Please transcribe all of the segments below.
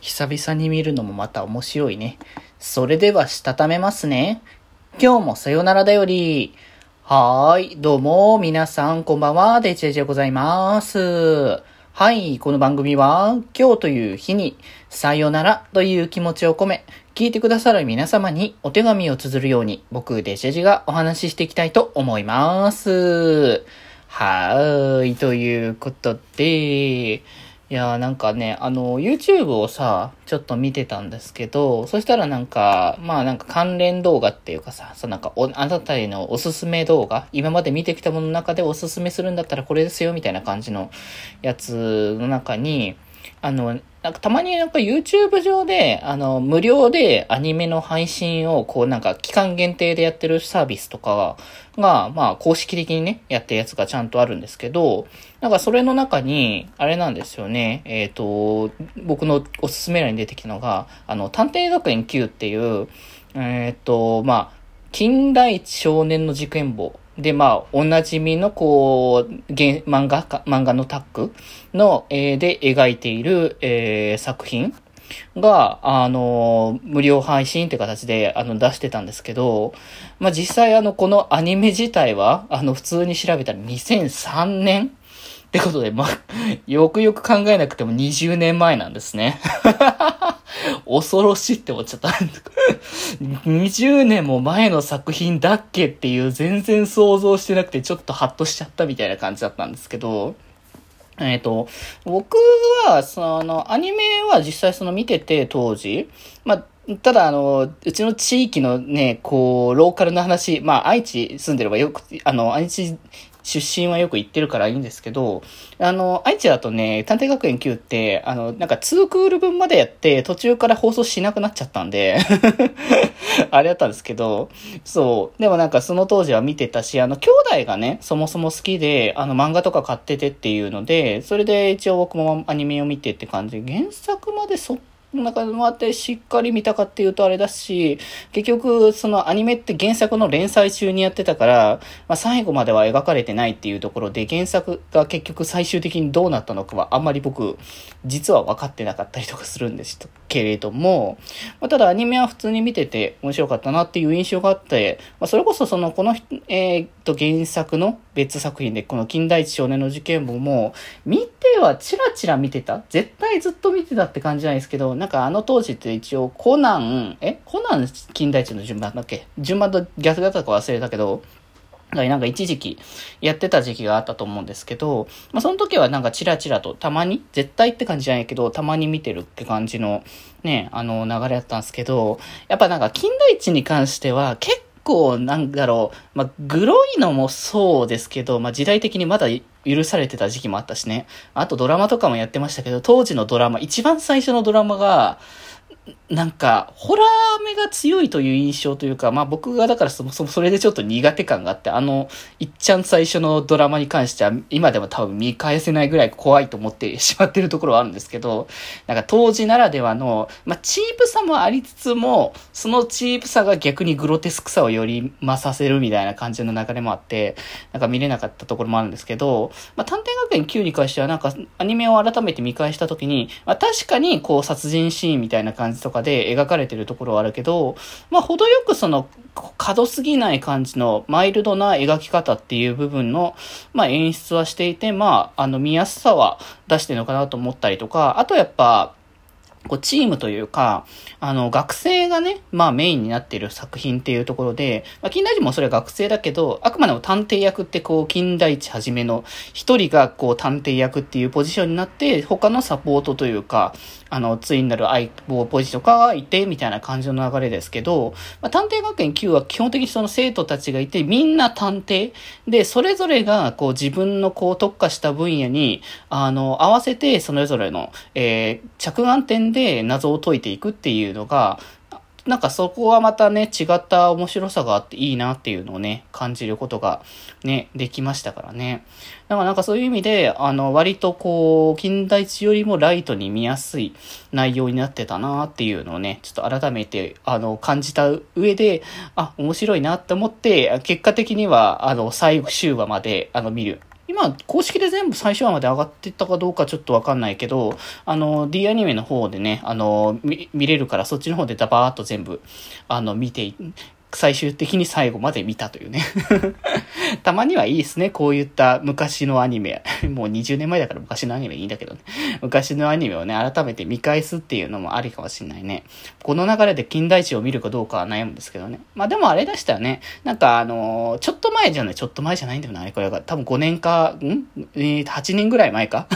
久々に見るのもまた面白いね。それではしたためますね。今日もさよならだより。はーい、どうも、皆さんこんばんは、デジェジでございます。はい、この番組は、今日という日に、さよならという気持ちを込め、聞いてくださる皆様にお手紙を綴るように、僕、デジェジがお話ししていきたいと思います。はーい、ということで、いやーなんかね、あの、YouTube をさ、ちょっと見てたんですけど、そしたらなんか、まあなんか関連動画っていうかさ、さ、なんかお、あなたへのおすすめ動画、今まで見てきたものの中でおすすめするんだったらこれですよ、みたいな感じのやつの中に、あの、なんかたまになんか YouTube 上で、あの、無料でアニメの配信を、こうなんか期間限定でやってるサービスとかが、まあ公式的にね、やってるやつがちゃんとあるんですけど、なんかそれの中に、あれなんですよね、えっ、ー、と、僕のおすすめ欄に出てきたのが、あの、探偵学園 Q っていう、えっ、ー、と、まあ、近代一少年の事件簿で、まあ、おなじみの、こう、漫画か、漫画のタッグの、えー、で描いている、えー、作品が、あの、無料配信って形で、あの、出してたんですけど、まあ、実際、あの、このアニメ自体は、あの、普通に調べたら2003年ってことで、まあ、よくよく考えなくても20年前なんですね。恐ろしいって思っちゃった。20年も前の作品だっけっていう全然想像してなくてちょっとハッとしちゃったみたいな感じだったんですけど、えっ、ー、と、僕は、その、アニメは実際その見てて当時、まあ、ただ、あの、うちの地域のね、こう、ローカルな話、まあ、愛知住んでればよく、あの、愛知出身はよく行ってるからいいんですけど、あの、愛知だとね、探偵学園 Q って、あの、なんか2クール分までやって、途中から放送しなくなっちゃったんで あれだったんですけど、そう。でもなんかその当時は見てたし、あの、兄弟がね、そもそも好きで、あの、漫画とか買っててっていうので、それで一応僕もアニメを見てって感じ、原作までそっ中でもあってしっかり見たかっていうとあれだし、結局そのアニメって原作の連載中にやってたから、まあ、最後までは描かれてないっていうところで原作が結局最終的にどうなったのかはあんまり僕実は分かってなかったりとかするんですけれども、まあ、ただアニメは普通に見てて面白かったなっていう印象があって、まあ、それこそそのこの、えー、っと原作の別作品でこの近代一少年の事件簿も見てはチラチラ見てた。絶対ずっと見てたって感じないですけど、なんかあの当時って一応コナン、えコナン金田一の順番だっけ？順番と逆だったか忘れたけど、なんか一時期やってた時期があったと思うんですけど、まあその時はなんかチラチラとたまに、絶対って感じじゃないけど、たまに見てるって感じのね、あの流れだったんですけど、やっぱなんか金田一に関しては結構なんだろう、まあグロいのもそうですけど、まあ時代的にまだ許されてた時期もあったしね。あとドラマとかもやってましたけど、当時のドラマ、一番最初のドラマが、なんか、ホラー目が強いという印象というか、まあ僕がだからそもそもそれでちょっと苦手感があって、あの、いっちゃん最初のドラマに関しては、今でも多分見返せないぐらい怖いと思ってしまってるところはあるんですけど、なんか当時ならではの、まあチープさもありつつも、そのチープさが逆にグロテスクさをより増させるみたいな感じの流れもあって、なんか見れなかったところもあるんですけど、まあ探偵学園9に関してはなんかアニメを改めて見返した時に、まあ確かにこう殺人シーンみたいな感じとかで描かれてるところはあるけど、まあ、程よくその、角すぎない感じのマイルドな描き方っていう部分の、まあ、演出はしていて、まあ、あの、見やすさは出してるのかなと思ったりとか、あとやっぱ、こう、チームというか、あの、学生がね、まあメインになっている作品っていうところで、まあ、近代一もそれは学生だけど、あくまでも探偵役ってこう、近代一はじめの一人がこう、探偵役っていうポジションになって、他のサポートというか、あの、対になる相棒ポジとかがいて、みたいな感じの流れですけど、まあ、探偵学園9は基本的にその生徒たちがいて、みんな探偵で、それぞれがこう、自分のこう、特化した分野に、あの、合わせて、それぞれの、えー、着眼点でで謎を解いていくっていうのが、なんかそこはまたね、違った面白さがあっていいなっていうのをね、感じることがね、できましたからね。だからなんかそういう意味で、あの、割とこう、近代地よりもライトに見やすい内容になってたなっていうのをね、ちょっと改めて、あの、感じた上で、あ、面白いなって思って、結果的には、あの、最終話まで、あの、見る今、公式で全部最初話まで上がってたかどうかちょっとわかんないけど、あの、D アニメの方でね、あの、見れるからそっちの方でダバーっと全部、あの、見て、最終的に最後まで見たというね。たまにはいいですね。こういった昔のアニメ。もう20年前だから昔のアニメいいんだけどね。昔のアニメをね、改めて見返すっていうのもありかもしんないね。この流れで金田一を見るかどうかは悩むんですけどね。まあでもあれ出したよね。なんかあのー、ちょっと前じゃない、ちょっと前じゃないんだよな、あれこれが。多分5年か、ん？えー、8年ぐらい前か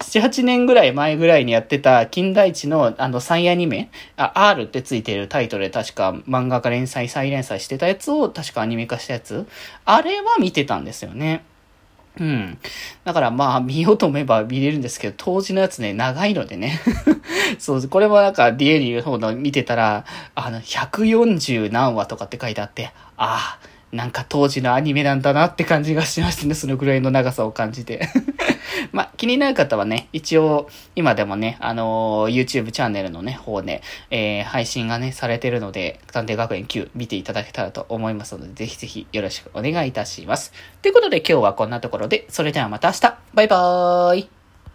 ?7、8年ぐらい前ぐらいにやってた金田一のあの再アニメあ、R ってついてるタイトルで確か漫画家連載再連載してたやつを確かアニメ化したやつあれは見てたんですよね。うん。だからまあ見ようと思えば見れるんですけど、当時のやつね、長いのでね。そう、これもなんか DA の方の見てたら、あの、140何話とかって書いてあって、ああ、なんか当時のアニメなんだなって感じがしましたね。そのぐらいの長さを感じて。まあ、気になる方はね、一応、今でもね、あのー、YouTube チャンネルのね、方で、えー、配信がね、されてるので、探偵学園9見ていただけたらと思いますので、ぜひぜひよろしくお願いいたします。ということで今日はこんなところで、それではまた明日バイバーイ